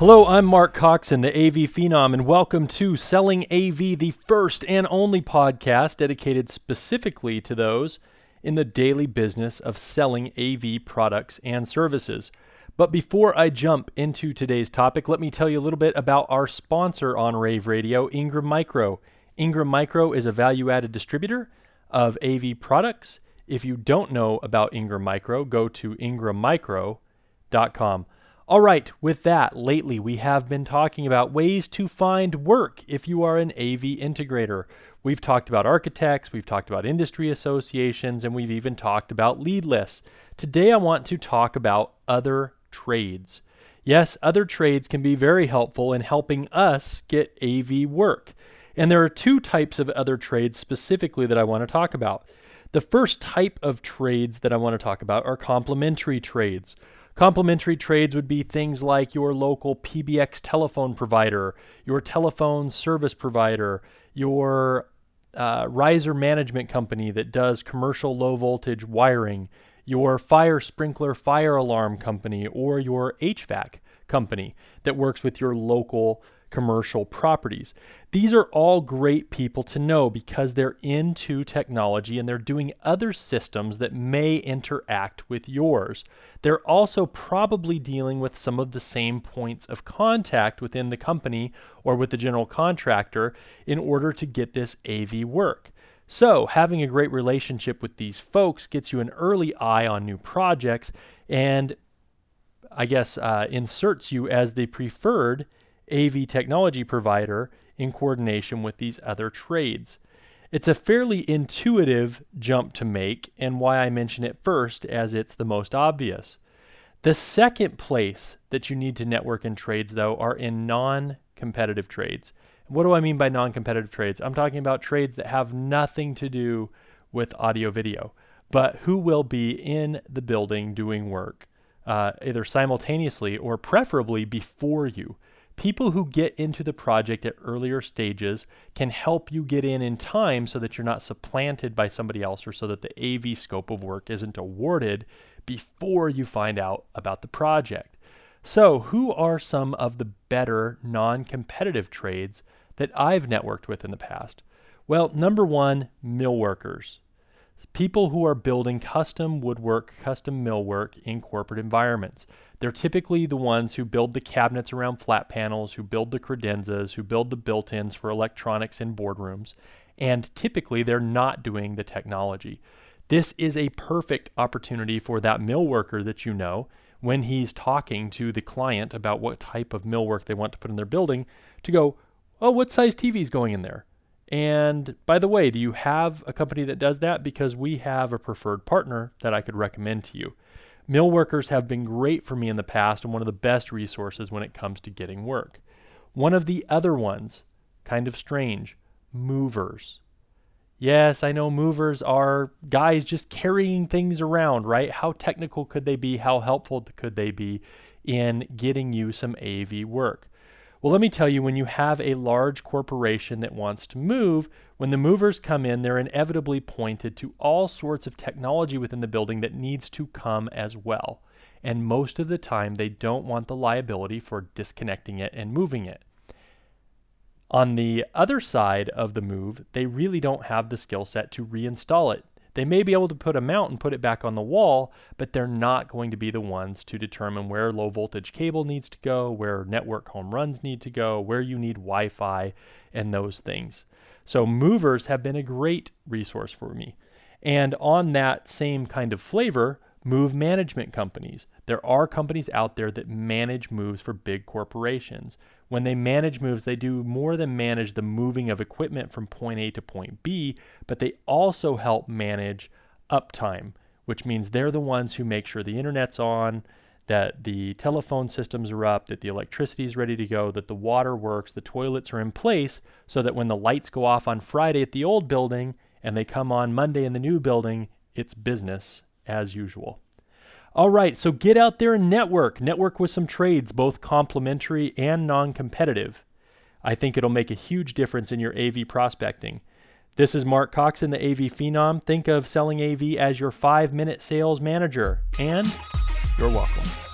Hello, I'm Mark Coxon, the AV Phenom, and welcome to Selling AV, the first and only podcast dedicated specifically to those in the daily business of selling AV products and services. But before I jump into today's topic, let me tell you a little bit about our sponsor on Rave Radio, Ingram Micro. Ingram Micro is a value added distributor of AV products. If you don't know about Ingram Micro, go to ingrammicro.com. All right, with that, lately we have been talking about ways to find work if you are an AV integrator. We've talked about architects, we've talked about industry associations, and we've even talked about lead lists. Today I want to talk about other trades. Yes, other trades can be very helpful in helping us get AV work. And there are two types of other trades specifically that I want to talk about. The first type of trades that I want to talk about are complementary trades. Complementary trades would be things like your local PBX telephone provider, your telephone service provider, your uh, riser management company that does commercial low voltage wiring, your fire sprinkler fire alarm company, or your HVAC company that works with your local commercial properties. These are all great people to know because they're into technology and they're doing other systems that may interact with yours. They're also probably dealing with some of the same points of contact within the company or with the general contractor in order to get this AV work. So, having a great relationship with these folks gets you an early eye on new projects and I guess uh, inserts you as the preferred AV technology provider in coordination with these other trades. It's a fairly intuitive jump to make, and why I mention it first, as it's the most obvious. The second place that you need to network in trades, though, are in non competitive trades. What do I mean by non competitive trades? I'm talking about trades that have nothing to do with audio video, but who will be in the building doing work, uh, either simultaneously or preferably before you. People who get into the project at earlier stages can help you get in in time so that you're not supplanted by somebody else or so that the AV scope of work isn't awarded before you find out about the project. So, who are some of the better non competitive trades that I've networked with in the past? Well, number one, mill workers people who are building custom woodwork, custom millwork in corporate environments. They're typically the ones who build the cabinets around flat panels, who build the credenzas, who build the built ins for electronics in boardrooms, and typically they're not doing the technology. This is a perfect opportunity for that mill worker that you know when he's talking to the client about what type of millwork they want to put in their building to go, Oh, what size TV is going in there? And by the way, do you have a company that does that? Because we have a preferred partner that I could recommend to you. Mill workers have been great for me in the past and one of the best resources when it comes to getting work. One of the other ones, kind of strange, movers. Yes, I know movers are guys just carrying things around, right? How technical could they be? How helpful could they be in getting you some AV work? Well, let me tell you, when you have a large corporation that wants to move, when the movers come in, they're inevitably pointed to all sorts of technology within the building that needs to come as well. And most of the time, they don't want the liability for disconnecting it and moving it. On the other side of the move, they really don't have the skill set to reinstall it. They may be able to put a mount and put it back on the wall, but they're not going to be the ones to determine where low voltage cable needs to go, where network home runs need to go, where you need Wi Fi, and those things. So, movers have been a great resource for me. And on that same kind of flavor, move management companies. There are companies out there that manage moves for big corporations. When they manage moves, they do more than manage the moving of equipment from point A to point B, but they also help manage uptime, which means they're the ones who make sure the internet's on, that the telephone systems are up, that the electricity is ready to go, that the water works, the toilets are in place, so that when the lights go off on Friday at the old building and they come on Monday in the new building, it's business as usual. All right, so get out there and network. Network with some trades, both complementary and non competitive. I think it'll make a huge difference in your AV prospecting. This is Mark Coxon the AV Phenom. Think of selling AV as your five minute sales manager, and you're welcome.